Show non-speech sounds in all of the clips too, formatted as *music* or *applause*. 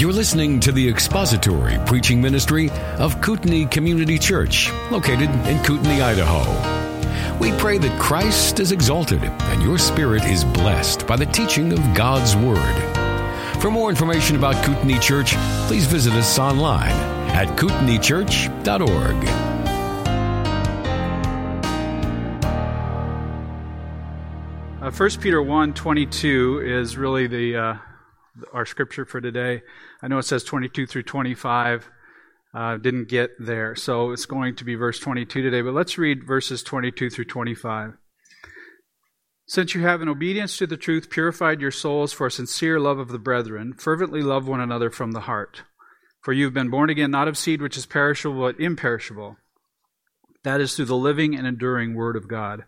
You're listening to the expository preaching ministry of Kootenai Community Church, located in Kootenai, Idaho. We pray that Christ is exalted and your spirit is blessed by the teaching of God's Word. For more information about Kootenai Church, please visit us online at kootenaichurch.org. Uh, 1 Peter 1 22 is really the, uh, our scripture for today. I know it says 22 through 25. Uh, didn't get there. So it's going to be verse 22 today. But let's read verses 22 through 25. Since you have, in obedience to the truth, purified your souls for a sincere love of the brethren, fervently love one another from the heart. For you have been born again, not of seed which is perishable, but imperishable. That is through the living and enduring Word of God.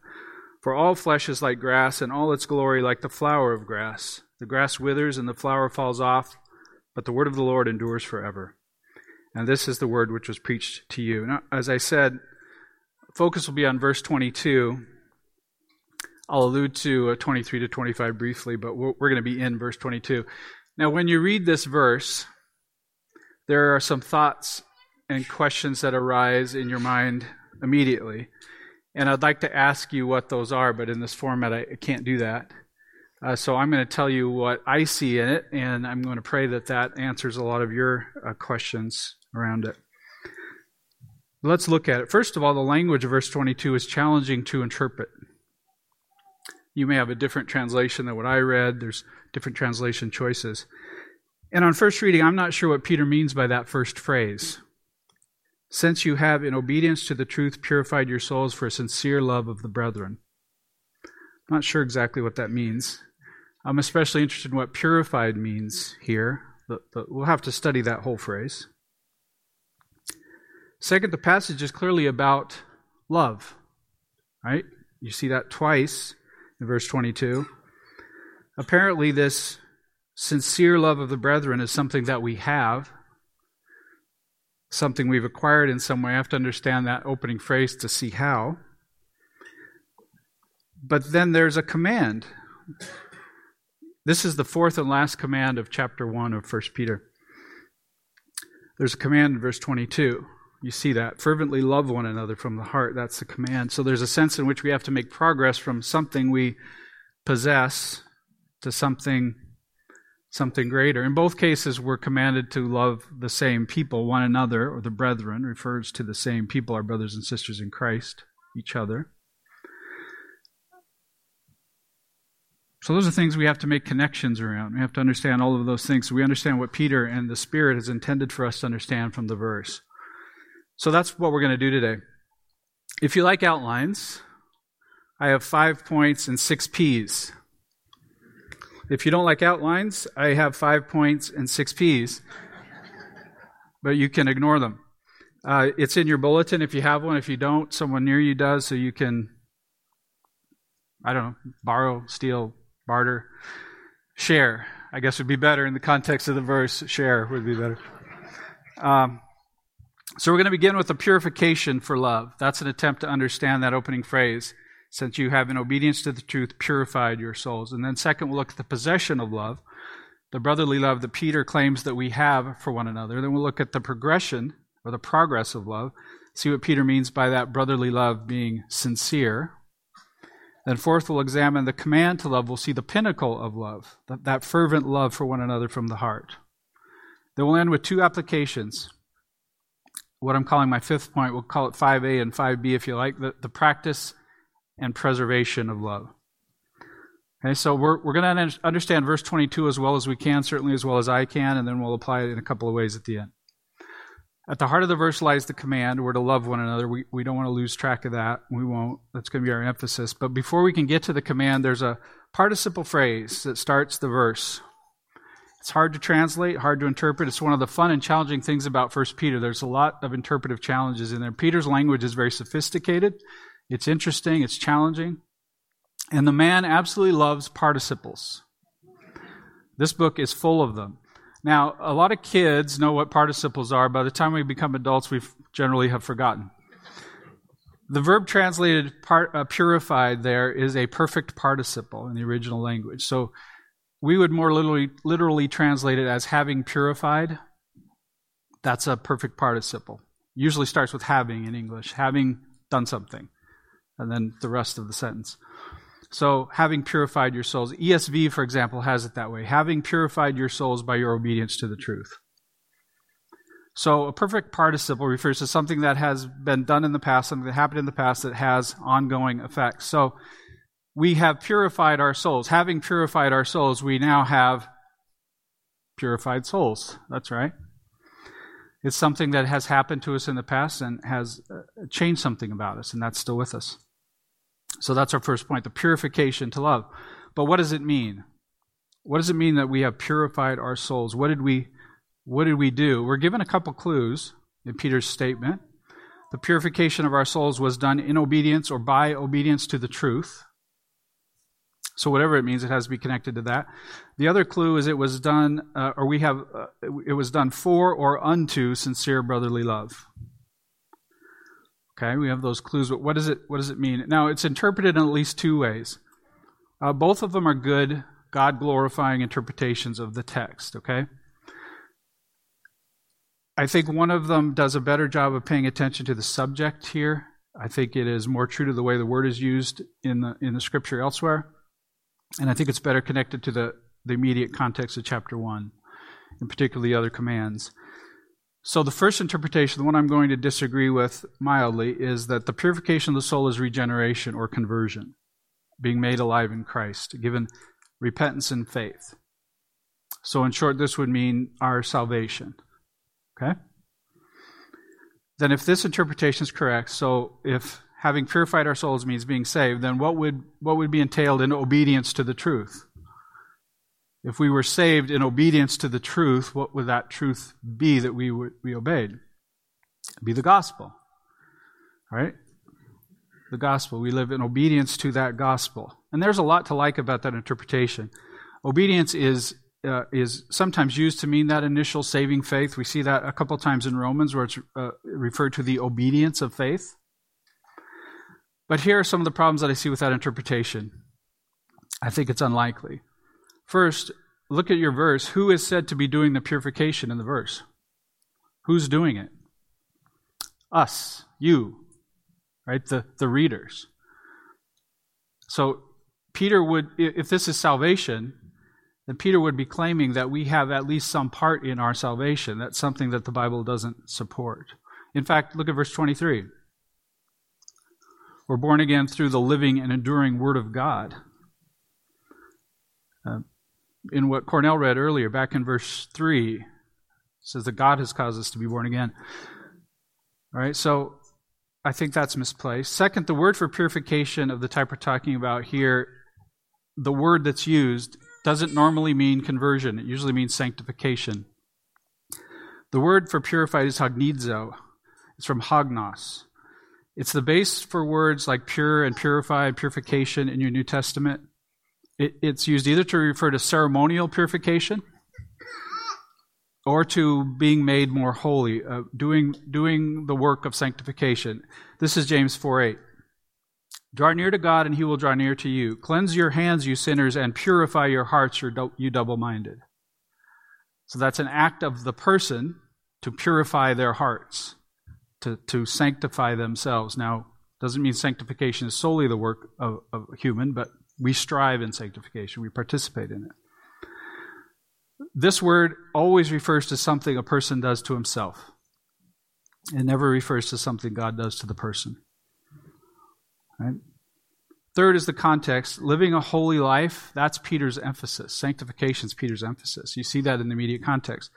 For all flesh is like grass, and all its glory like the flower of grass. The grass withers and the flower falls off, but the word of the Lord endures forever. And this is the word which was preached to you. Now, as I said, focus will be on verse 22. I'll allude to uh, 23 to 25 briefly, but we're, we're going to be in verse 22. Now, when you read this verse, there are some thoughts and questions that arise in your mind immediately. And I'd like to ask you what those are, but in this format, I can't do that. Uh, so I'm going to tell you what I see in it, and I'm going to pray that that answers a lot of your uh, questions around it. Let's look at it. First of all, the language of verse 22 is challenging to interpret. You may have a different translation than what I read. There's different translation choices. And on first reading, I'm not sure what Peter means by that first phrase. Since you have, in obedience to the truth, purified your souls for a sincere love of the brethren. I'm not sure exactly what that means. I'm especially interested in what purified means here, we'll have to study that whole phrase. Second, the passage is clearly about love, right? You see that twice in verse 22. Apparently, this sincere love of the brethren is something that we have, something we've acquired in some way. I have to understand that opening phrase to see how. But then there's a command this is the fourth and last command of chapter 1 of 1 Peter. There's a command in verse 22. You see that. Fervently love one another from the heart. That's the command. So there's a sense in which we have to make progress from something we possess to something something greater. In both cases, we're commanded to love the same people, one another, or the brethren refers to the same people, our brothers and sisters in Christ, each other. So those are things we have to make connections around. We have to understand all of those things. So we understand what Peter and the Spirit has intended for us to understand from the verse. So that's what we're going to do today. If you like outlines, I have five points and six P's. If you don't like outlines, I have five points and six P's. But you can ignore them. Uh, it's in your bulletin if you have one. If you don't, someone near you does, so you can, I don't know, borrow, steal, barter, share. I guess would be better in the context of the verse. Share would be better. Um, so we're going to begin with the purification for love. That's an attempt to understand that opening phrase. Since you have, in obedience to the truth, purified your souls. And then, second, we'll look at the possession of love, the brotherly love that Peter claims that we have for one another. Then we'll look at the progression or the progress of love, see what Peter means by that brotherly love being sincere, then, fourth, we'll examine the command to love. We'll see the pinnacle of love, that, that fervent love for one another from the heart. Then we'll end with two applications. What I'm calling my fifth point, we'll call it 5A and 5B if you like, the, the practice and preservation of love. Okay, so we're, we're going to understand verse 22 as well as we can, certainly as well as I can, and then we'll apply it in a couple of ways at the end. At the heart of the verse lies the command. We're to love one another. We, we don't want to lose track of that. We won't. That's going to be our emphasis. But before we can get to the command, there's a participle phrase that starts the verse. It's hard to translate, hard to interpret. It's one of the fun and challenging things about First Peter. There's a lot of interpretive challenges in there. Peter's language is very sophisticated. It's interesting. It's challenging. And the man absolutely loves participles. This book is full of them. Now, a lot of kids know what participles are. By the time we become adults, we generally have forgotten. The verb translated part, uh, purified there is a perfect participle in the original language. So we would more literally, literally translate it as having purified. That's a perfect participle. Usually starts with having in English, having done something, and then the rest of the sentence. So, having purified your souls. ESV, for example, has it that way having purified your souls by your obedience to the truth. So, a perfect participle refers to something that has been done in the past, something that happened in the past that has ongoing effects. So, we have purified our souls. Having purified our souls, we now have purified souls. That's right. It's something that has happened to us in the past and has uh, changed something about us, and that's still with us. So that's our first point the purification to love. But what does it mean? What does it mean that we have purified our souls? What did we, what did we do? We're given a couple clues in Peter's statement. The purification of our souls was done in obedience or by obedience to the truth. So whatever it means, it has to be connected to that. The other clue is it was done, uh, or we have, uh, it was done for or unto sincere brotherly love. Okay, we have those clues, but what does it what does it mean? Now it's interpreted in at least two ways. Uh, both of them are good, God glorifying interpretations of the text. Okay. I think one of them does a better job of paying attention to the subject here. I think it is more true to the way the word is used in the in the scripture elsewhere. And I think it's better connected to the, the immediate context of chapter 1, and particularly the other commands. So, the first interpretation, the one I'm going to disagree with mildly, is that the purification of the soul is regeneration or conversion, being made alive in Christ, given repentance and faith. So, in short, this would mean our salvation. Okay? Then, if this interpretation is correct, so if having purified our souls means being saved, then what would, what would be entailed in obedience to the truth? If we were saved in obedience to the truth, what would that truth be that we, we obeyed? It'd be the gospel. Right? The gospel. We live in obedience to that gospel. And there's a lot to like about that interpretation. Obedience is uh, is sometimes used to mean that initial saving faith. We see that a couple times in Romans where it's uh, referred to the obedience of faith. But here are some of the problems that I see with that interpretation. I think it's unlikely. First, look at your verse. Who is said to be doing the purification in the verse? Who's doing it? Us, you, right? The, the readers. So, Peter would, if this is salvation, then Peter would be claiming that we have at least some part in our salvation. That's something that the Bible doesn't support. In fact, look at verse 23. We're born again through the living and enduring Word of God. Uh, in what Cornell read earlier, back in verse 3, says that God has caused us to be born again. All right, so I think that's misplaced. Second, the word for purification of the type we're talking about here, the word that's used doesn't normally mean conversion, it usually means sanctification. The word for purified is hagnizo. It's from hagnos. It's the base for words like pure and purified, purification in your New Testament. It, it's used either to refer to ceremonial purification or to being made more holy, uh, doing, doing the work of sanctification. This is James 4 8. Draw near to God, and he will draw near to you. Cleanse your hands, you sinners, and purify your hearts, you double minded. So that's an act of the person to purify their hearts to, to sanctify themselves. Now, doesn't mean sanctification is solely the work of, of a human, but we strive in sanctification, we participate in it. This word always refers to something a person does to himself. It never refers to something God does to the person. Right? Third is the context. Living a holy life, that's Peter's emphasis. Sanctification is Peter's emphasis. You see that in the immediate context.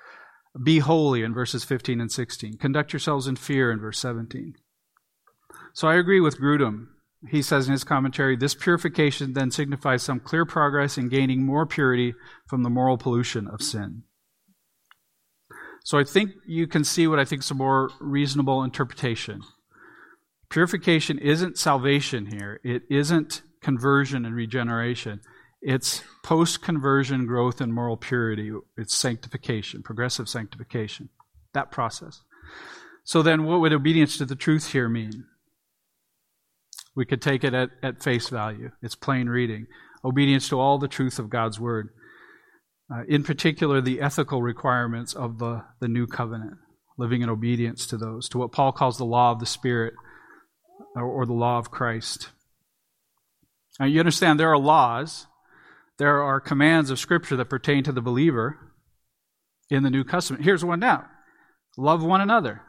Be holy in verses 15 and 16. Conduct yourselves in fear in verse 17. So I agree with Grudem. He says in his commentary, this purification then signifies some clear progress in gaining more purity from the moral pollution of sin. So I think you can see what I think is a more reasonable interpretation. Purification isn't salvation here. It isn't conversion and regeneration. It's post conversion growth and moral purity. It's sanctification, progressive sanctification, that process. So then, what would obedience to the truth here mean? We could take it at, at face value. It's plain reading. Obedience to all the truth of God's word. Uh, in particular, the ethical requirements of the, the new covenant, living in obedience to those, to what Paul calls the law of the Spirit or, or the law of Christ. Now, you understand there are laws, there are commands of Scripture that pertain to the believer in the New Testament. Here's one now love one another.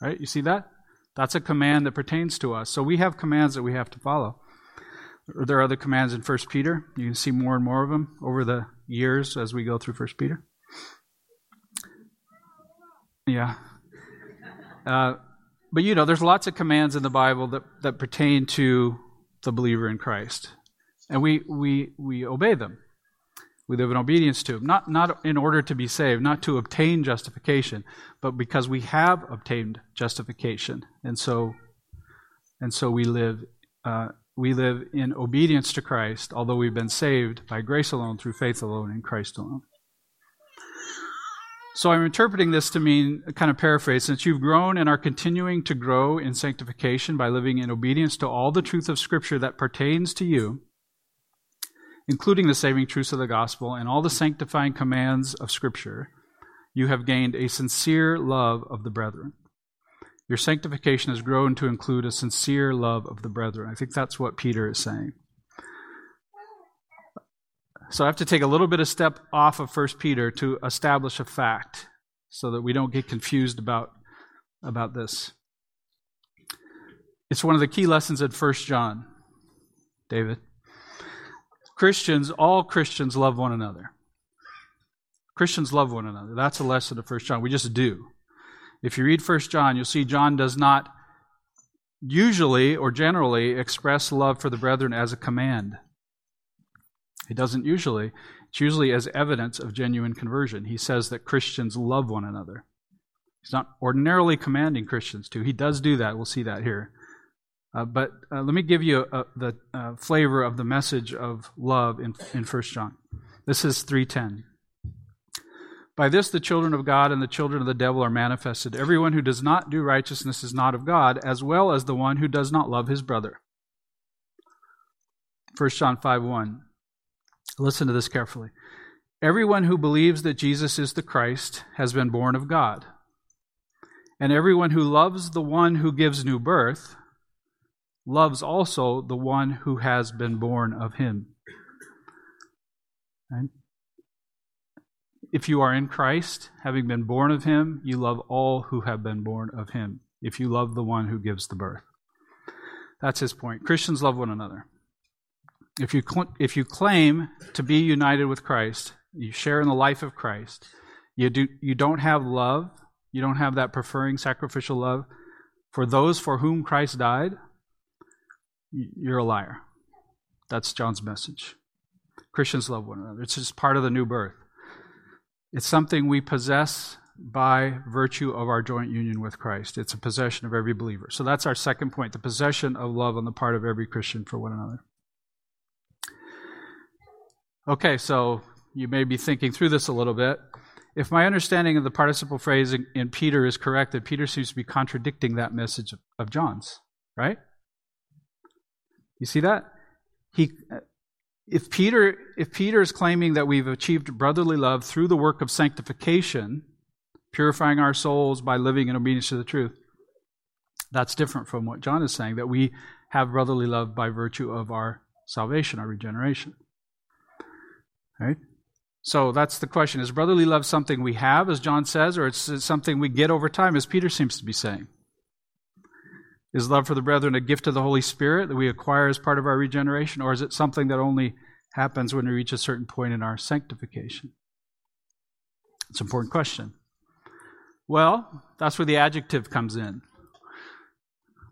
Right? You see that? That's a command that pertains to us. So we have commands that we have to follow. There are other commands in 1 Peter. You can see more and more of them over the years as we go through 1 Peter. Yeah. Uh, but you know, there's lots of commands in the Bible that, that pertain to the believer in Christ. And we, we, we obey them. We live in obedience to Him, Not, not in order to be saved, not to obtain justification, but because we have obtained justification. And so, and so we live uh, we live in obedience to Christ, although we've been saved by grace alone, through faith alone, in Christ alone. So I'm interpreting this to mean, kind of paraphrase, since you've grown and are continuing to grow in sanctification by living in obedience to all the truth of Scripture that pertains to you, including the saving truths of the gospel and all the sanctifying commands of Scripture, you have gained a sincere love of the brethren. Your sanctification has grown to include a sincere love of the brethren. I think that's what Peter is saying. So I have to take a little bit of step off of 1 Peter to establish a fact so that we don't get confused about, about this. It's one of the key lessons in 1 John, David. Christians, all Christians love one another. Christians love one another. That's a lesson of 1 John. We just do. If you read 1 John, you'll see John does not usually or generally express love for the brethren as a command. He doesn't usually. It's usually as evidence of genuine conversion. He says that Christians love one another. He's not ordinarily commanding Christians to. He does do that. We'll see that here. Uh, but uh, let me give you a, the uh, flavor of the message of love in, in 1 John. This is 310. By this the children of God and the children of the devil are manifested. Everyone who does not do righteousness is not of God, as well as the one who does not love his brother. 1 John 5 1. Listen to this carefully. Everyone who believes that Jesus is the Christ has been born of God. And everyone who loves the one who gives new birth loves also the one who has been born of him. Right? If you are in Christ, having been born of him, you love all who have been born of him. If you love the one who gives the birth. That's his point. Christians love one another. If you, cl- if you claim to be united with Christ, you share in the life of Christ, you, do, you don't have love, you don't have that preferring sacrificial love for those for whom Christ died, you're a liar. That's John's message. Christians love one another. It's just part of the new birth. It's something we possess by virtue of our joint union with Christ. It's a possession of every believer. So that's our second point the possession of love on the part of every Christian for one another. Okay, so you may be thinking through this a little bit. If my understanding of the participle phrase in, Peter is correct, that Peter seems to be contradicting that message of John's, right? You see that? He, if Peter, if Peter is claiming that we've achieved brotherly love through the work of sanctification, purifying our souls by living in obedience to the truth, that's different from what John is saying, that we have brotherly love by virtue of our salvation, our regeneration. Right? So that's the question. Is brotherly love something we have, as John says, or is it something we get over time, as Peter seems to be saying? Is love for the brethren a gift of the Holy Spirit that we acquire as part of our regeneration, or is it something that only happens when we reach a certain point in our sanctification? It's an important question. Well, that's where the adjective comes in.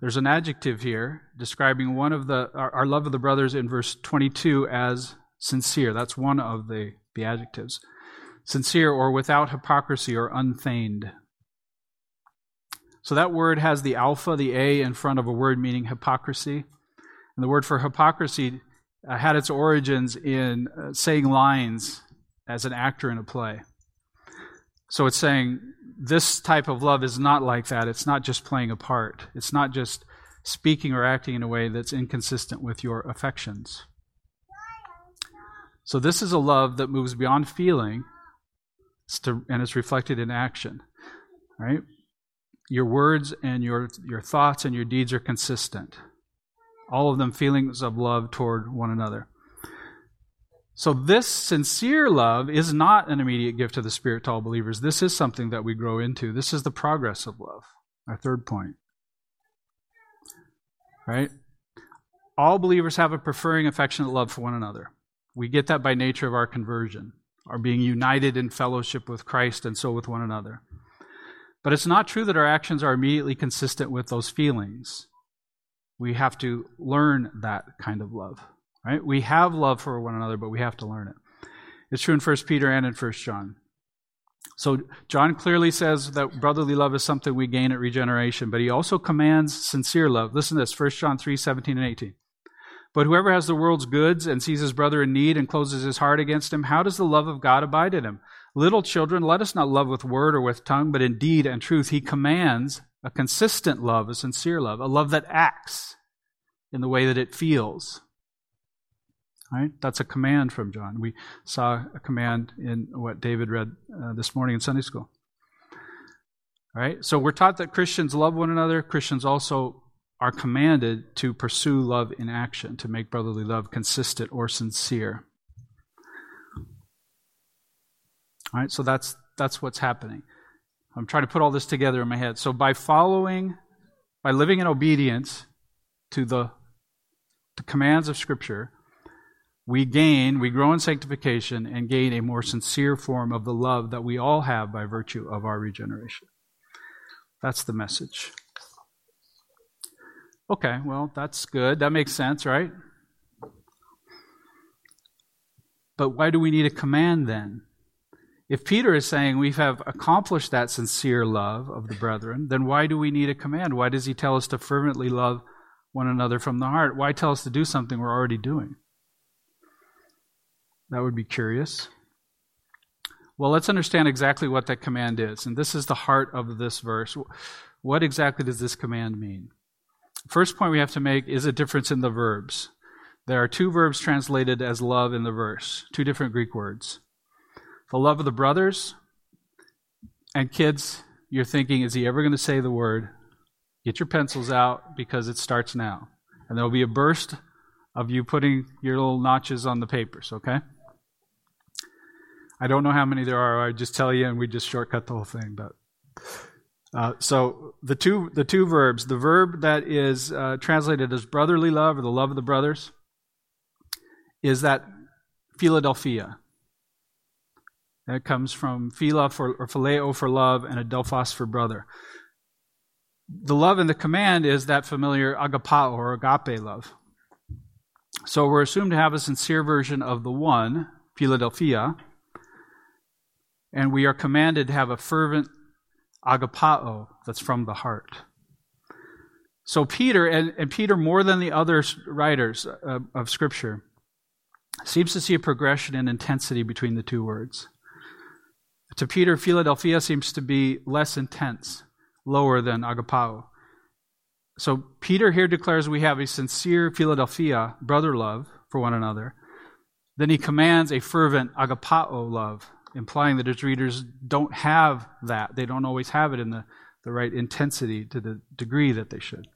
There's an adjective here describing one of the our, our love of the brothers in verse 22 as sincere. That's one of the, the adjectives. Sincere or without hypocrisy or unfeigned. So that word has the alpha, the A, in front of a word meaning hypocrisy. And the word for hypocrisy uh, had its origins in uh, saying lines as an actor in a play. So it's saying this type of love is not like that. It's not just playing a part, it's not just speaking or acting in a way that's inconsistent with your affections. So, this is a love that moves beyond feeling and it's reflected in action, right? Your words and your, your thoughts and your deeds are consistent. All of them feelings of love toward one another. So, this sincere love is not an immediate gift of the Spirit to all believers. This is something that we grow into. This is the progress of love. Our third point. Right? All believers have a preferring, affectionate love for one another. We get that by nature of our conversion, our being united in fellowship with Christ and so with one another. But it's not true that our actions are immediately consistent with those feelings. We have to learn that kind of love. Right? We have love for one another, but we have to learn it. It's true in 1 Peter and in 1 John. So John clearly says that brotherly love is something we gain at regeneration, but he also commands sincere love. Listen to this, 1 John 3, 17 and 18. But whoever has the world's goods and sees his brother in need and closes his heart against him, how does the love of God abide in him? Little children, let us not love with word or with tongue, but in deed and truth. He commands a consistent love, a sincere love, a love that acts in the way that it feels. Right? That's a command from John. We saw a command in what David read uh, this morning in Sunday school. All right? So we're taught that Christians love one another. Christians also are commanded to pursue love in action, to make brotherly love consistent or sincere. All right, so that's that's what's happening. I'm trying to put all this together in my head. So by following, by living in obedience to the, the commands of Scripture, we gain, we grow in sanctification and gain a more sincere form of the love that we all have by virtue of our regeneration. That's the message. Okay, well, that's good. That makes sense, right? But why do we need a command then? If Peter is saying we have accomplished that sincere love of the brethren, then why do we need a command? Why does he tell us to fervently love one another from the heart? Why tell us to do something we're already doing? That would be curious. Well, let's understand exactly what that command is. And this is the heart of this verse. What exactly does this command mean? First point we have to make is a difference in the verbs. There are two verbs translated as love in the verse, two different Greek words. The love of the brothers, and kids, you're thinking, is he ever going to say the word? Get your pencils out because it starts now. And there will be a burst of you putting your little notches on the papers, okay? I don't know how many there are. I just tell you, and we just shortcut the whole thing. But uh, so the two the two verbs, the verb that is uh, translated as brotherly love or the love of the brothers, is that Philadelphia. It comes from phila for or phileo for love and adelphos for brother. The love in the command is that familiar agapao or agape love. So we're assumed to have a sincere version of the one, Philadelphia, and we are commanded to have a fervent agapao that's from the heart. So Peter, and, and Peter more than the other writers of, of Scripture, seems to see a progression in intensity between the two words. To Peter, Philadelphia seems to be less intense, lower than agapao. So Peter here declares we have a sincere Philadelphia, brother love for one another. Then he commands a fervent agapao love implying that his readers don't have that. They don't always have it in the, the right intensity to the degree that they should.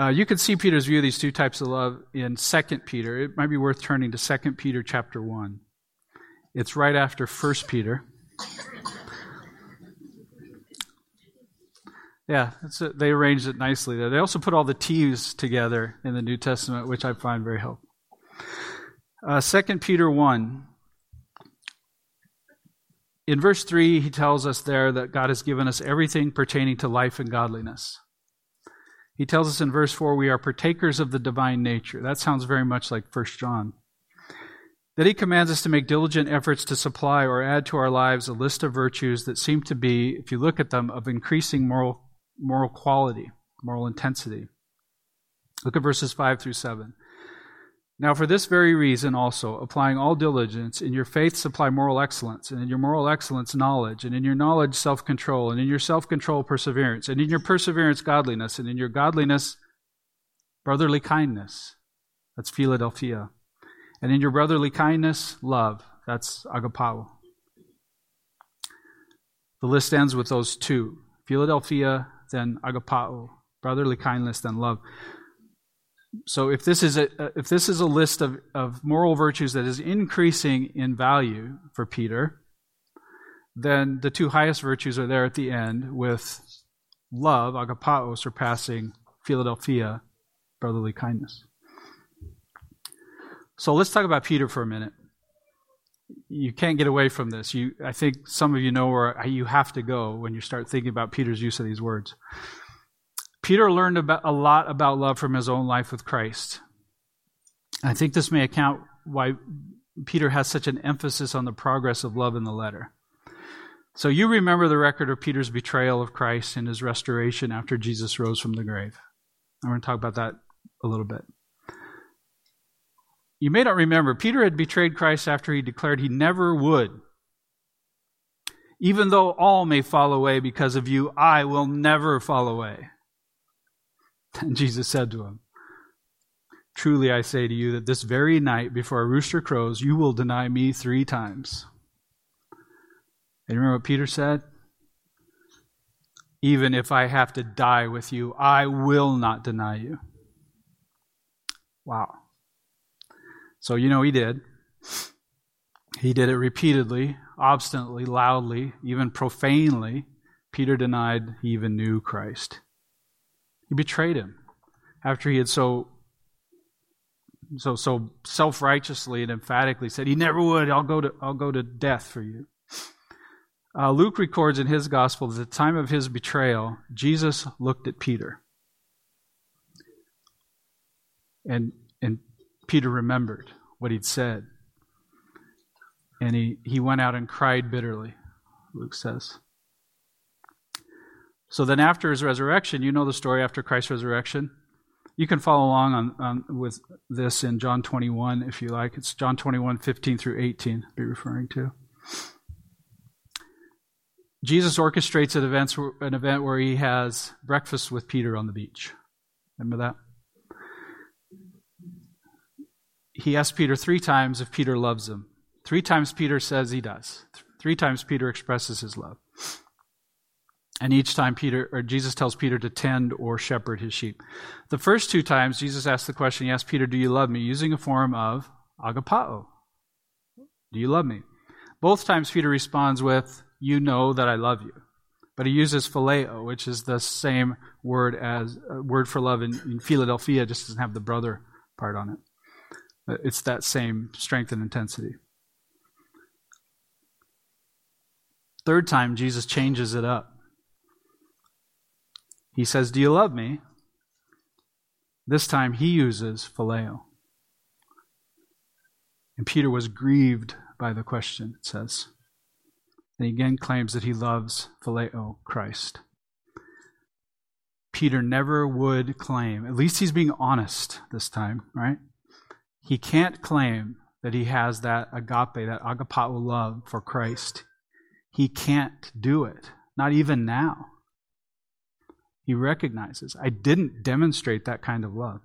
Uh, you can see Peter's view of these two types of love in 2 Peter. It might be worth turning to 2 Peter chapter 1. It's right after 1 Peter. Yeah, they arranged it nicely there. They also put all the T's together in the New Testament, which I find very helpful. Uh, 2 Peter 1. In verse 3, he tells us there that God has given us everything pertaining to life and godliness. He tells us in verse 4 we are partakers of the divine nature. That sounds very much like 1 John. That he commands us to make diligent efforts to supply or add to our lives a list of virtues that seem to be, if you look at them, of increasing moral, moral quality, moral intensity. Look at verses 5 through 7. Now, for this very reason also, applying all diligence, in your faith supply moral excellence, and in your moral excellence, knowledge, and in your knowledge, self control, and in your self control, perseverance, and in your perseverance, godliness, and in your godliness, brotherly kindness. That's Philadelphia. And in your brotherly kindness, love. That's agapao. The list ends with those two Philadelphia, then agapao, brotherly kindness, then love. So if this is a uh, if this is a list of, of moral virtues that is increasing in value for Peter, then the two highest virtues are there at the end with love, agapao, surpassing Philadelphia, brotherly kindness. So let's talk about Peter for a minute. You can't get away from this. You, I think some of you know where you have to go when you start thinking about Peter's use of these words. Peter learned about, a lot about love from his own life with Christ. I think this may account why Peter has such an emphasis on the progress of love in the letter. So you remember the record of Peter's betrayal of Christ and his restoration after Jesus rose from the grave. I'm going to talk about that a little bit. You may not remember, Peter had betrayed Christ after he declared he never would. Even though all may fall away because of you, I will never fall away. And *laughs* Jesus said to him, Truly I say to you that this very night before a rooster crows, you will deny me three times. And remember what Peter said? Even if I have to die with you, I will not deny you. Wow. So, you know, he did. He did it repeatedly, obstinately, loudly, even profanely. Peter denied he even knew Christ. He betrayed him after he had so so so self-righteously and emphatically said he never would i'll go to i'll go to death for you uh, Luke records in his gospel that at the time of his betrayal, Jesus looked at Peter. And, and Peter remembered what he'd said. And he, he went out and cried bitterly, Luke says. So then, after his resurrection, you know the story after Christ's resurrection. You can follow along on, on, with this in John 21 if you like. It's John 21, 15 through 18, I'll be referring to. Jesus orchestrates an event, an event where he has breakfast with Peter on the beach. Remember that? He asks Peter three times if Peter loves him. Three times Peter says he does. Three times Peter expresses his love. And each time Peter or Jesus tells Peter to tend or shepherd his sheep. The first two times Jesus asks the question, he asks Peter, Do you love me? using a form of agapao. Do you love me? Both times Peter responds with, you know that I love you. But he uses phileo, which is the same word as uh, word for love in, in Philadelphia, just doesn't have the brother part on it. It's that same strength and intensity. Third time, Jesus changes it up. He says, Do you love me? This time he uses phileo. And Peter was grieved by the question, it says. And he again claims that he loves Phileo, Christ. Peter never would claim, at least he's being honest this time, right? He can't claim that he has that agape, that agapao love for Christ. He can't do it, not even now. He recognizes, I didn't demonstrate that kind of love.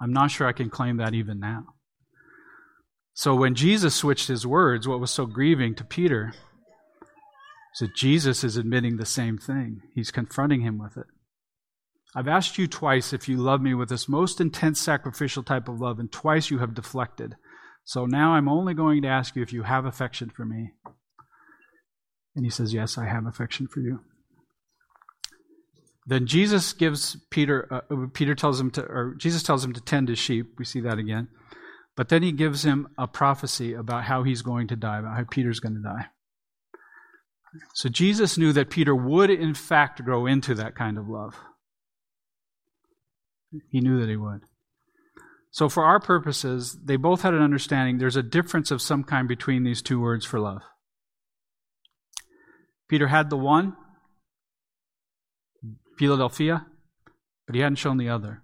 I'm not sure I can claim that even now. So when Jesus switched his words, what was so grieving to Peter is that Jesus is admitting the same thing. He's confronting him with it. I've asked you twice if you love me with this most intense sacrificial type of love, and twice you have deflected. So now I'm only going to ask you if you have affection for me. And he says, Yes, I have affection for you. Then Jesus gives Peter, uh, Peter tells him to, or Jesus tells him to tend his sheep. We see that again. But then he gives him a prophecy about how he's going to die, about how Peter's going to die. So Jesus knew that Peter would, in fact, grow into that kind of love. He knew that he would. So, for our purposes, they both had an understanding there's a difference of some kind between these two words for love. Peter had the one, Philadelphia, but he hadn't shown the other,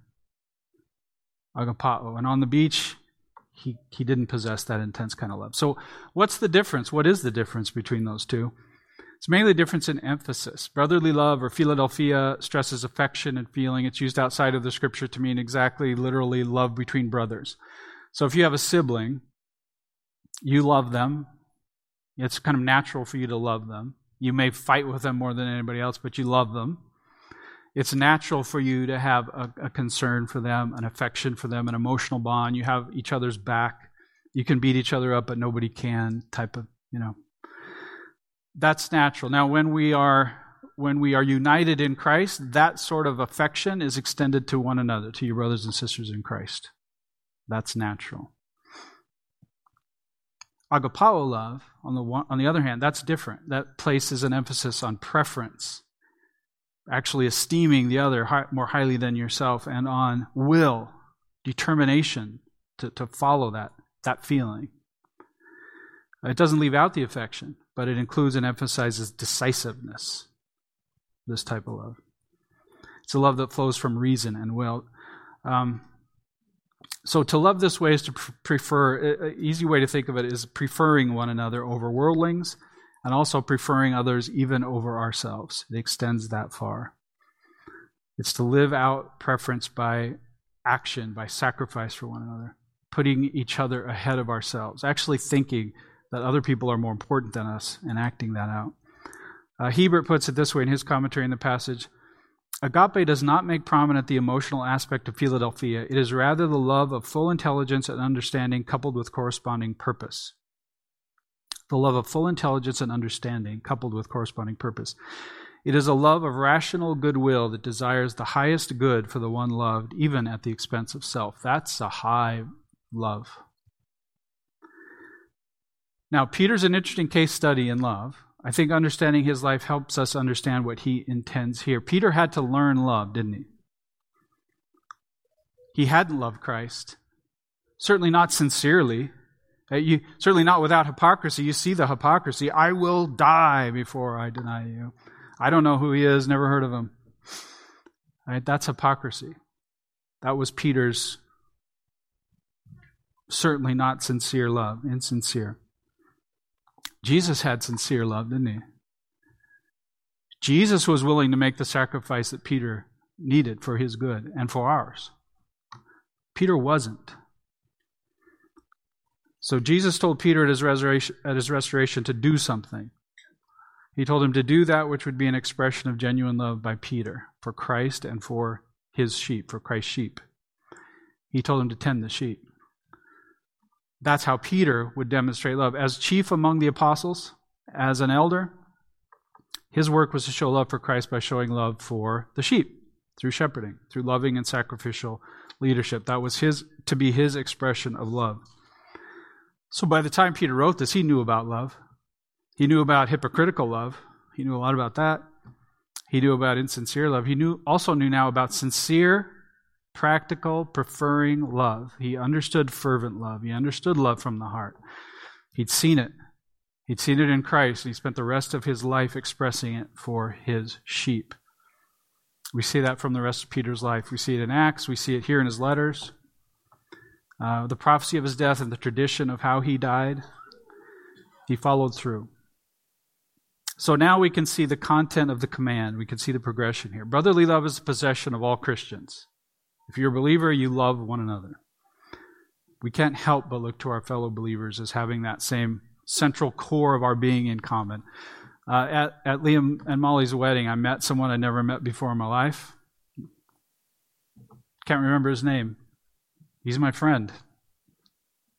agapao. And on the beach, he, he didn't possess that intense kind of love. So, what's the difference? What is the difference between those two? It's mainly a difference in emphasis. Brotherly love or Philadelphia stresses affection and feeling. It's used outside of the scripture to mean exactly, literally, love between brothers. So if you have a sibling, you love them. It's kind of natural for you to love them. You may fight with them more than anybody else, but you love them. It's natural for you to have a, a concern for them, an affection for them, an emotional bond. You have each other's back. You can beat each other up, but nobody can, type of, you know. That's natural. Now, when we are when we are united in Christ, that sort of affection is extended to one another, to your brothers and sisters in Christ. That's natural. Agapao love, on the, one, on the other hand, that's different. That places an emphasis on preference, actually esteeming the other more highly than yourself, and on will, determination to, to follow that, that feeling. It doesn't leave out the affection, but it includes and emphasizes decisiveness, this type of love. It's a love that flows from reason and will. Um, so to love this way is to prefer, an easy way to think of it is preferring one another over worldlings and also preferring others even over ourselves. It extends that far. It's to live out preference by action, by sacrifice for one another, putting each other ahead of ourselves, actually thinking that other people are more important than us and acting that out. Uh, Hiebert puts it this way in his commentary in the passage Agape does not make prominent the emotional aspect of Philadelphia. It is rather the love of full intelligence and understanding coupled with corresponding purpose. The love of full intelligence and understanding coupled with corresponding purpose. It is a love of rational goodwill that desires the highest good for the one loved, even at the expense of self. That's a high love. Now, Peter's an interesting case study in love. I think understanding his life helps us understand what he intends here. Peter had to learn love, didn't he? He hadn't loved Christ. Certainly not sincerely. Uh, you, certainly not without hypocrisy. You see the hypocrisy. I will die before I deny you. I don't know who he is, never heard of him. Right? That's hypocrisy. That was Peter's certainly not sincere love, insincere. Jesus had sincere love, didn't he? Jesus was willing to make the sacrifice that Peter needed for his good and for ours. Peter wasn't. So Jesus told Peter at his, restoration, at his restoration to do something. He told him to do that which would be an expression of genuine love by Peter for Christ and for his sheep, for Christ's sheep. He told him to tend the sheep. That's how Peter would demonstrate love. As chief among the apostles, as an elder, his work was to show love for Christ by showing love for the sheep through shepherding, through loving and sacrificial leadership. That was his to be his expression of love. So by the time Peter wrote this, he knew about love. He knew about hypocritical love. He knew a lot about that. He knew about insincere love. He knew also knew now about sincere practical, preferring love. He understood fervent love. He understood love from the heart. He'd seen it. He'd seen it in Christ, and he spent the rest of his life expressing it for his sheep. We see that from the rest of Peter's life. We see it in Acts, we see it here in his letters. Uh, the prophecy of his death and the tradition of how he died, he followed through. So now we can see the content of the command. We can see the progression here. Brotherly love is the possession of all Christians. If you're a believer, you love one another. We can't help but look to our fellow believers as having that same central core of our being in common. Uh, at, at Liam and Molly's wedding, I met someone I'd never met before in my life. Can't remember his name. He's my friend.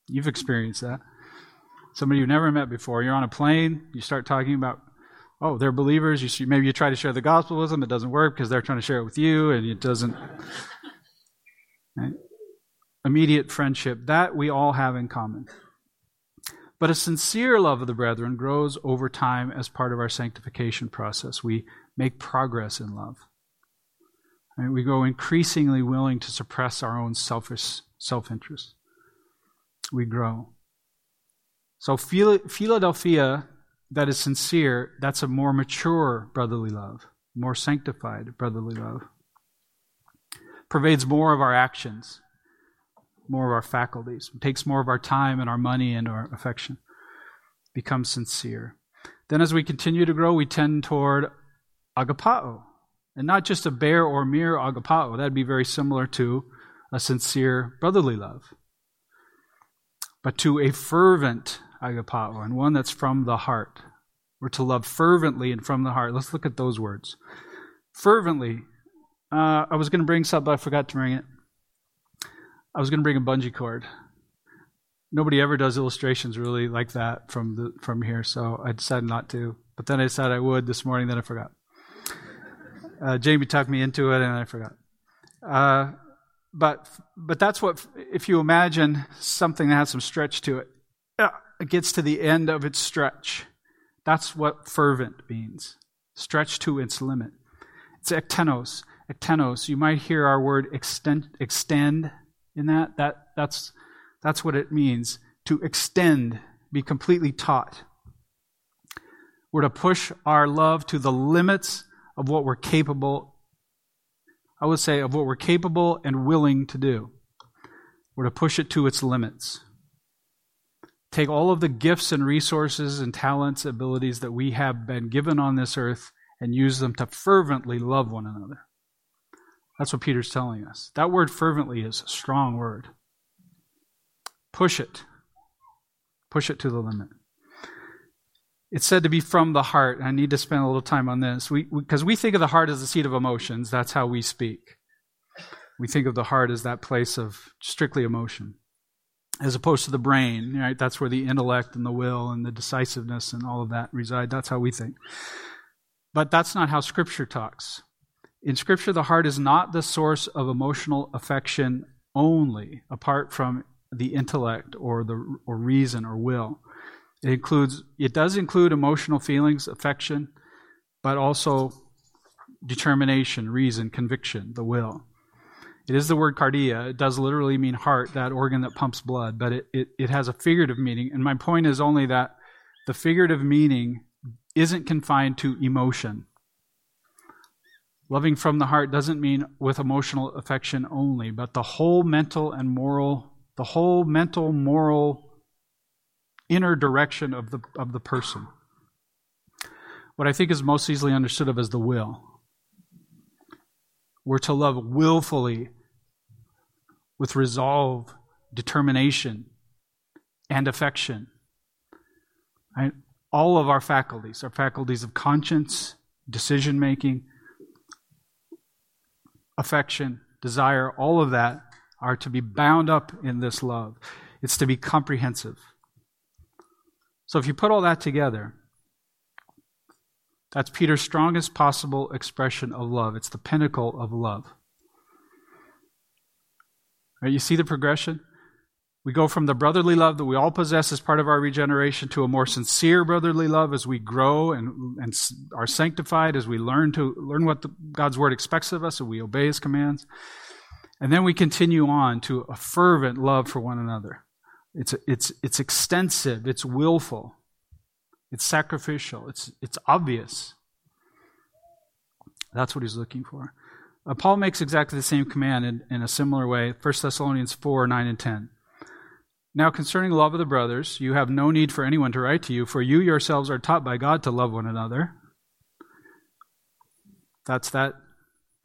You've experienced that. Somebody you've never met before. You're on a plane, you start talking about, oh, they're believers. You see, maybe you try to share the gospel with them, it doesn't work because they're trying to share it with you, and it doesn't. Right? Immediate friendship, that we all have in common. But a sincere love of the brethren grows over time as part of our sanctification process. We make progress in love. Right? We grow increasingly willing to suppress our own selfish self interest. We grow. So, Philadelphia that is sincere, that's a more mature brotherly love, more sanctified brotherly love pervades more of our actions, more of our faculties, takes more of our time and our money and our affection, becomes sincere. Then, as we continue to grow, we tend toward agapao, and not just a bare or mere agapao. That'd be very similar to a sincere brotherly love. but to a fervent agapao, and one that's from the heart. We're to love fervently and from the heart. Let's look at those words. Fervently. Uh, I was going to bring something, but I forgot to bring it. I was going to bring a bungee cord. Nobody ever does illustrations really like that from the from here, so I decided not to. But then I said I would this morning, then I forgot. Uh, Jamie talked me into it, and I forgot. Uh, but but that's what if you imagine something that has some stretch to it, it gets to the end of its stretch. That's what fervent means. Stretch to its limit. It's ektenos. Ektenos. You might hear our word extend, extend in that. That that's that's what it means to extend, be completely taut. We're to push our love to the limits of what we're capable, I would say, of what we're capable and willing to do. We're to push it to its limits. Take all of the gifts and resources and talents, abilities that we have been given on this earth and use them to fervently love one another. That's what Peter's telling us. That word fervently is a strong word. Push it. Push it to the limit. It's said to be from the heart. I need to spend a little time on this because we, we, we think of the heart as the seat of emotions. That's how we speak. We think of the heart as that place of strictly emotion, as opposed to the brain. Right? That's where the intellect and the will and the decisiveness and all of that reside. That's how we think. But that's not how Scripture talks. In Scripture, the heart is not the source of emotional affection only, apart from the intellect or the or reason or will. It includes it does include emotional feelings, affection, but also determination, reason, conviction, the will. It is the word cardia. It does literally mean heart, that organ that pumps blood, but it, it, it has a figurative meaning. And my point is only that the figurative meaning isn't confined to emotion. Loving from the heart doesn't mean with emotional affection only, but the whole mental and moral the whole mental, moral, inner direction of the, of the person. What I think is most easily understood of as the will. We're to love willfully, with resolve, determination, and affection. Right? All of our faculties, our faculties of conscience, decision making, affection, desire, all of that are to be bound up in this love. It's to be comprehensive. So if you put all that together, that's Peter's strongest possible expression of love. It's the pinnacle of love. Right, you see the progression? We go from the brotherly love that we all possess as part of our regeneration to a more sincere brotherly love as we grow and, and are sanctified, as we learn to learn what the, God's word expects of us and we obey his commands. And then we continue on to a fervent love for one another. It's, it's, it's extensive, it's willful, it's sacrificial, it's, it's obvious. That's what he's looking for. Uh, Paul makes exactly the same command in, in a similar way 1 Thessalonians 4 9 and 10. Now, concerning love of the brothers, you have no need for anyone to write to you, for you yourselves are taught by God to love one another. That's that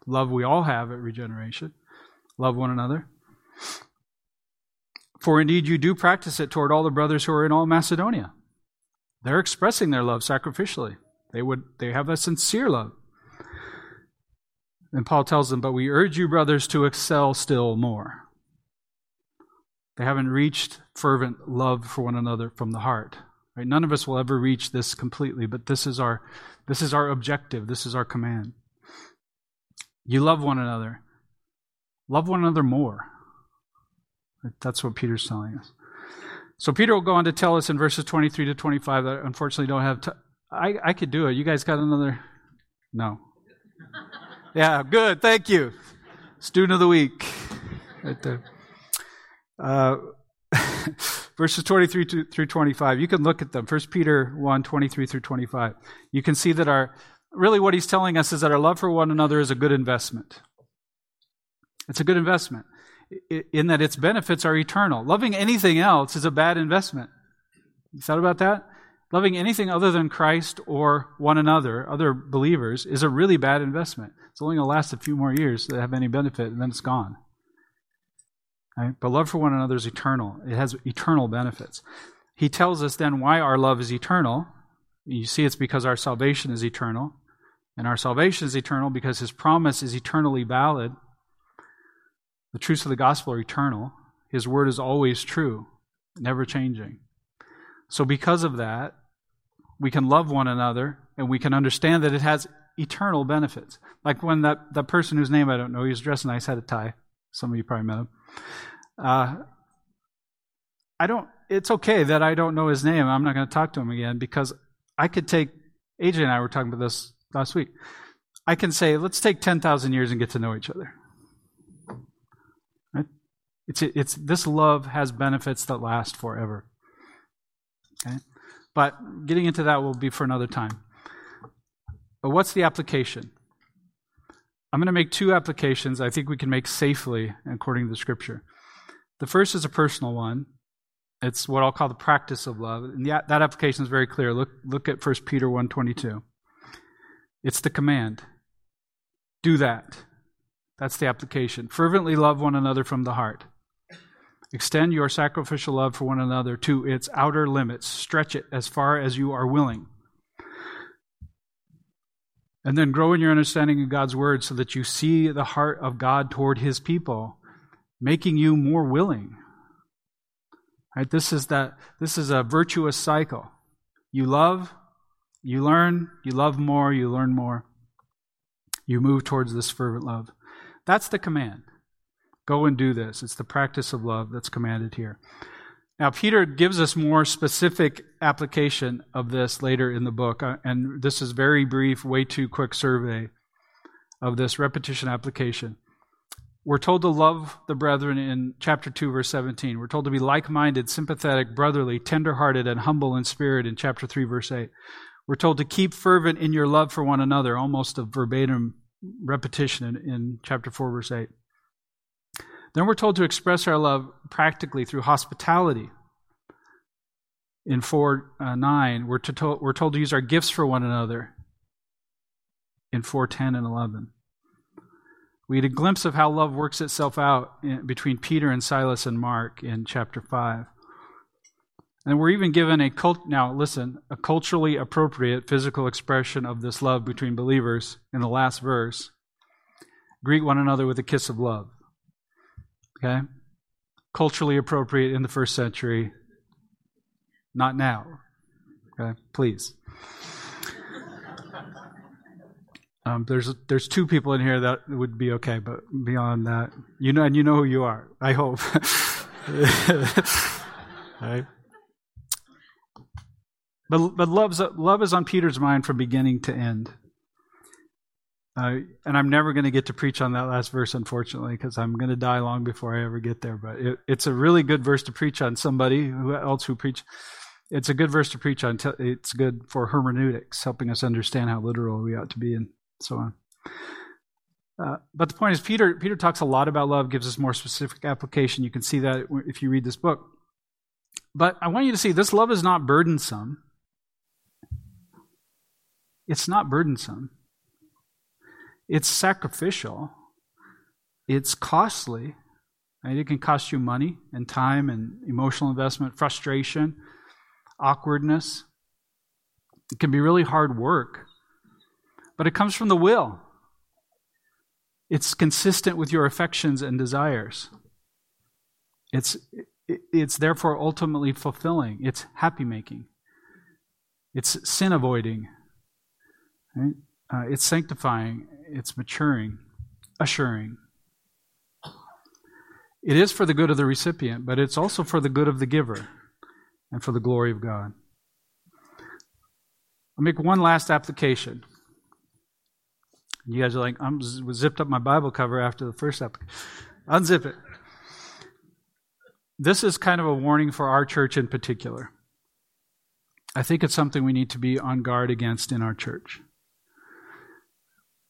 love we all have at regeneration. Love one another. For indeed you do practice it toward all the brothers who are in all Macedonia. They're expressing their love sacrificially. They would they have a sincere love. And Paul tells them, But we urge you, brothers, to excel still more. They haven't reached fervent love for one another from the heart. Right? None of us will ever reach this completely, but this is our this is our objective. This is our command. You love one another Love one another more. That's what Peter's telling us. So Peter will go on to tell us in verses 23 to 25 that unfortunately don't have. I, I could do it. You guys got another? No. Yeah, good. Thank you. Student of the week. Right there. Uh, *laughs* verses 23 to, through 25. You can look at them. First Peter 1 23 through 25. You can see that our, really what he's telling us is that our love for one another is a good investment. It's a good investment in that its benefits are eternal. Loving anything else is a bad investment. You thought about that? Loving anything other than Christ or one another, other believers, is a really bad investment. It's only going to last a few more years to have any benefit, and then it's gone. Right? But love for one another is eternal. It has eternal benefits. He tells us then why our love is eternal. You see, it's because our salvation is eternal. And our salvation is eternal because his promise is eternally valid. The truths of the gospel are eternal. His word is always true, never changing. So, because of that, we can love one another and we can understand that it has eternal benefits. Like when that, that person whose name I don't know, he was dressed nice, had a tie. Some of you probably met him. Uh, I don't, it's okay that I don't know his name. I'm not going to talk to him again because I could take, AJ and I were talking about this last week. I can say, let's take 10,000 years and get to know each other. It's, it's, this love has benefits that last forever. Okay? But getting into that will be for another time. But what's the application? I'm going to make two applications I think we can make safely according to the scripture. The first is a personal one. It's what I'll call the practice of love. And that, that application is very clear. Look, look at 1 Peter 1.22. It's the command. Do that. That's the application. Fervently love one another from the heart. Extend your sacrificial love for one another to its outer limits. Stretch it as far as you are willing. And then grow in your understanding of God's word so that you see the heart of God toward his people, making you more willing. Right? This is that this is a virtuous cycle. You love, you learn, you love more, you learn more. You move towards this fervent love. That's the command. Go and do this. It's the practice of love that's commanded here. Now, Peter gives us more specific application of this later in the book, uh, and this is very brief, way too quick survey of this repetition application. We're told to love the brethren in chapter 2, verse 17. We're told to be like minded, sympathetic, brotherly, tender hearted, and humble in spirit in chapter 3, verse 8. We're told to keep fervent in your love for one another, almost a verbatim repetition in, in chapter 4, verse 8. Then we're told to express our love practically through hospitality. In 4 uh, 9, we're, to, we're told to use our gifts for one another. In 4 10 and 11. We get a glimpse of how love works itself out in, between Peter and Silas and Mark in chapter 5. And we're even given a cult now listen, a culturally appropriate physical expression of this love between believers in the last verse. Greet one another with a kiss of love. Okay? Culturally appropriate in the first century. Not now. Okay? Please. Um, there's there's two people in here that would be okay, but beyond that, you know, and you know who you are. I hope. *laughs* right? But but love's, love is on Peter's mind from beginning to end. Uh, and I'm never going to get to preach on that last verse, unfortunately, because I'm going to die long before I ever get there. But it, it's a really good verse to preach on. Somebody who else who preach, it's a good verse to preach on. It's good for hermeneutics, helping us understand how literal we ought to be, and so on. Uh, but the point is, Peter Peter talks a lot about love, gives us more specific application. You can see that if you read this book. But I want you to see this love is not burdensome. It's not burdensome. It's sacrificial. It's costly. It can cost you money and time and emotional investment, frustration, awkwardness. It can be really hard work, but it comes from the will. It's consistent with your affections and desires. It's, it's therefore ultimately fulfilling. It's happy making. It's sin avoiding. Right? Uh, it's sanctifying it's maturing, assuring. It is for the good of the recipient, but it's also for the good of the giver and for the glory of God. I'll make one last application. You guys are like, I'm zipped up my Bible cover after the first application. Unzip it. This is kind of a warning for our church in particular. I think it's something we need to be on guard against in our church.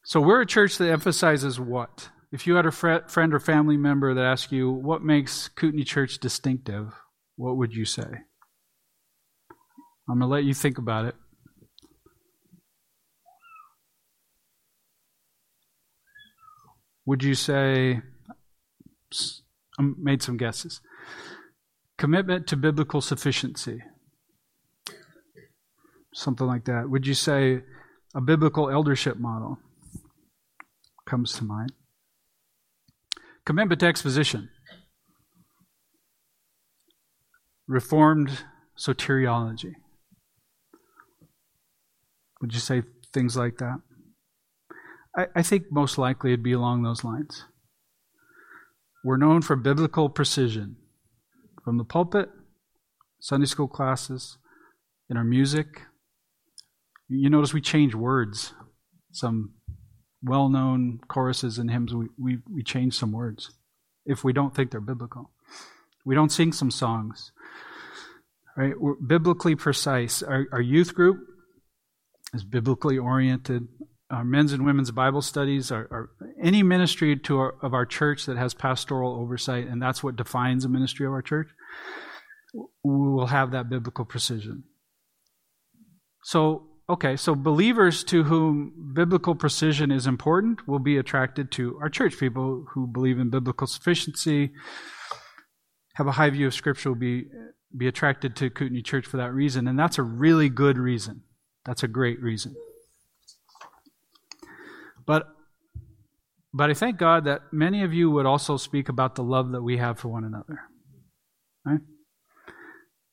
So we're a church that emphasizes what? If you had a friend or family member that asked you, what makes Kootenai Church distinctive, what would you say? I'm going to let you think about it. Would you say I um, made some guesses. Commitment to biblical sufficiency. Something like that. Would you say a biblical eldership model comes to mind? Commitment to exposition. Reformed soteriology. Would you say things like that? I, I think most likely it'd be along those lines. We're known for biblical precision from the pulpit, Sunday school classes, in our music. You notice we change words. Some well known choruses and hymns, we, we, we change some words if we don't think they're biblical. We don't sing some songs. Right? We're biblically precise. Our, our youth group is biblically oriented. Our men's and women's Bible studies, are, any ministry to our, of our church that has pastoral oversight, and that's what defines a ministry of our church, we will have that biblical precision. So, okay, so believers to whom biblical precision is important will be attracted to our church. People who believe in biblical sufficiency, have a high view of Scripture, will be, be attracted to Kootenai Church for that reason, and that's a really good reason. That's a great reason. But but I thank God that many of you would also speak about the love that we have for one another. Right?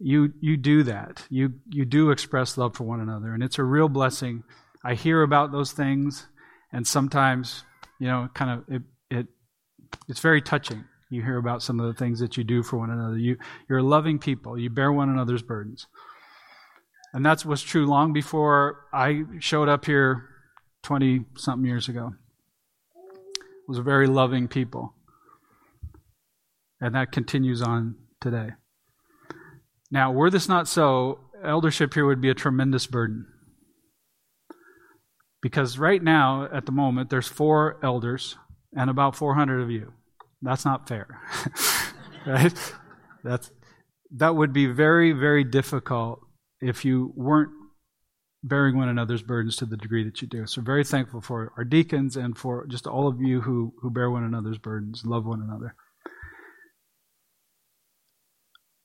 You you do that. You you do express love for one another, and it's a real blessing. I hear about those things, and sometimes, you know, kind of it, it it's very touching. You hear about some of the things that you do for one another. You you're loving people. You bear one another's burdens. And that was true long before I showed up here 20 something years ago. It was a very loving people. And that continues on today. Now, were this not so, eldership here would be a tremendous burden. Because right now, at the moment, there's four elders and about 400 of you. That's not fair. *laughs* right? That's, that would be very, very difficult if you weren't bearing one another's burdens to the degree that you do. So, very thankful for our deacons and for just all of you who, who bear one another's burdens, love one another.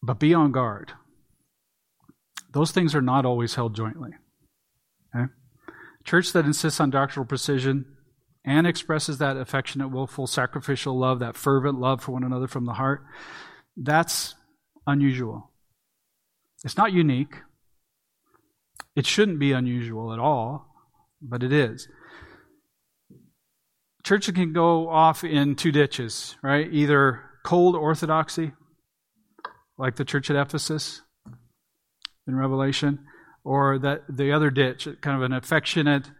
But be on guard. Those things are not always held jointly. Okay? Church that insists on doctrinal precision and expresses that affectionate, willful, sacrificial love, that fervent love for one another from the heart, that's unusual. It's not unique. It shouldn't be unusual at all, but it is. Churches can go off in two ditches, right? Either cold orthodoxy, like the church at Ephesus in Revelation, or that the other ditch, kind of an affectionate,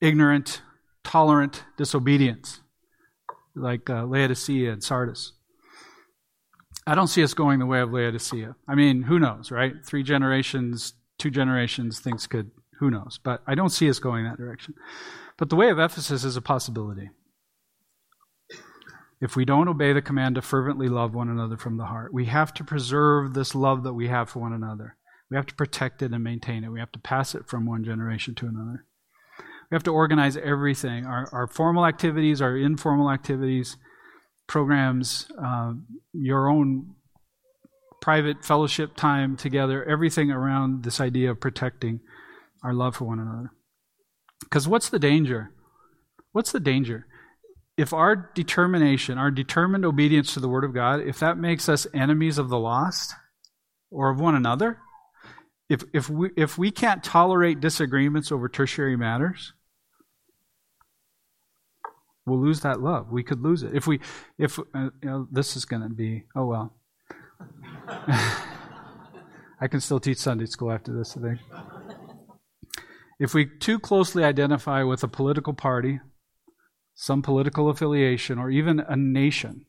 ignorant, tolerant disobedience, like uh, Laodicea and Sardis. I don't see us going the way of Laodicea. I mean, who knows, right? Three generations two generations, things could, who knows. But I don't see us going that direction. But the way of Ephesus is a possibility. If we don't obey the command to fervently love one another from the heart, we have to preserve this love that we have for one another. We have to protect it and maintain it. We have to pass it from one generation to another. We have to organize everything our, our formal activities, our informal activities, programs, uh, your own private fellowship time together, everything around this idea of protecting our love for one another. Because what's the danger? What's the danger? If our determination, our determined obedience to the Word of God, if that makes us enemies of the lost or of one another, if, if, we, if we can't tolerate disagreements over tertiary matters, we'll lose that love. We could lose it. If we, if, uh, you know, this is going to be, oh well. *laughs* I can still teach Sunday school after this, I think. If we too closely identify with a political party, some political affiliation, or even a nation,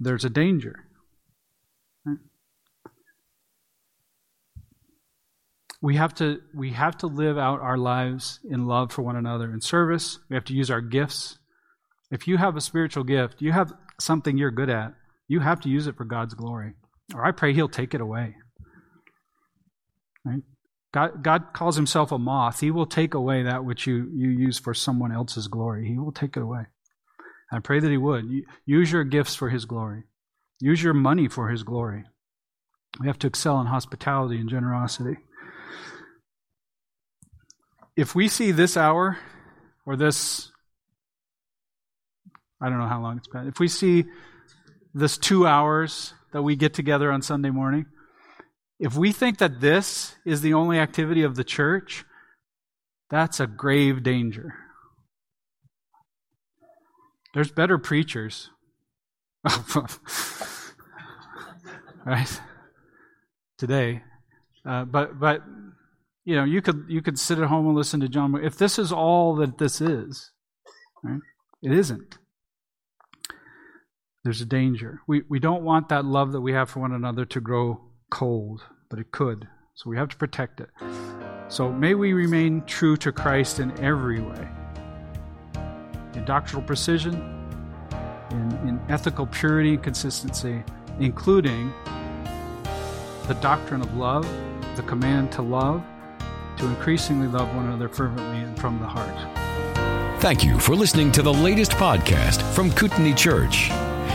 there's a danger. We have to we have to live out our lives in love for one another in service. We have to use our gifts. If you have a spiritual gift, you have something you're good at. You have to use it for God's glory, or I pray He'll take it away. Right? God, God calls Himself a moth. He will take away that which you, you use for someone else's glory. He will take it away. I pray that He would. Use your gifts for His glory, use your money for His glory. We have to excel in hospitality and generosity. If we see this hour or this, I don't know how long it's been, if we see this two hours that we get together on Sunday morning, if we think that this is the only activity of the church, that's a grave danger. There's better preachers. *laughs* right? Today. Uh, but but you know, you could you could sit at home and listen to John. If this is all that this is, right? It isn't. There's a danger. We we don't want that love that we have for one another to grow cold, but it could. So we have to protect it. So may we remain true to Christ in every way. In doctrinal precision, in, in ethical purity and consistency, including the doctrine of love, the command to love, to increasingly love one another fervently and from the heart. Thank you for listening to the latest podcast from Kootenai Church.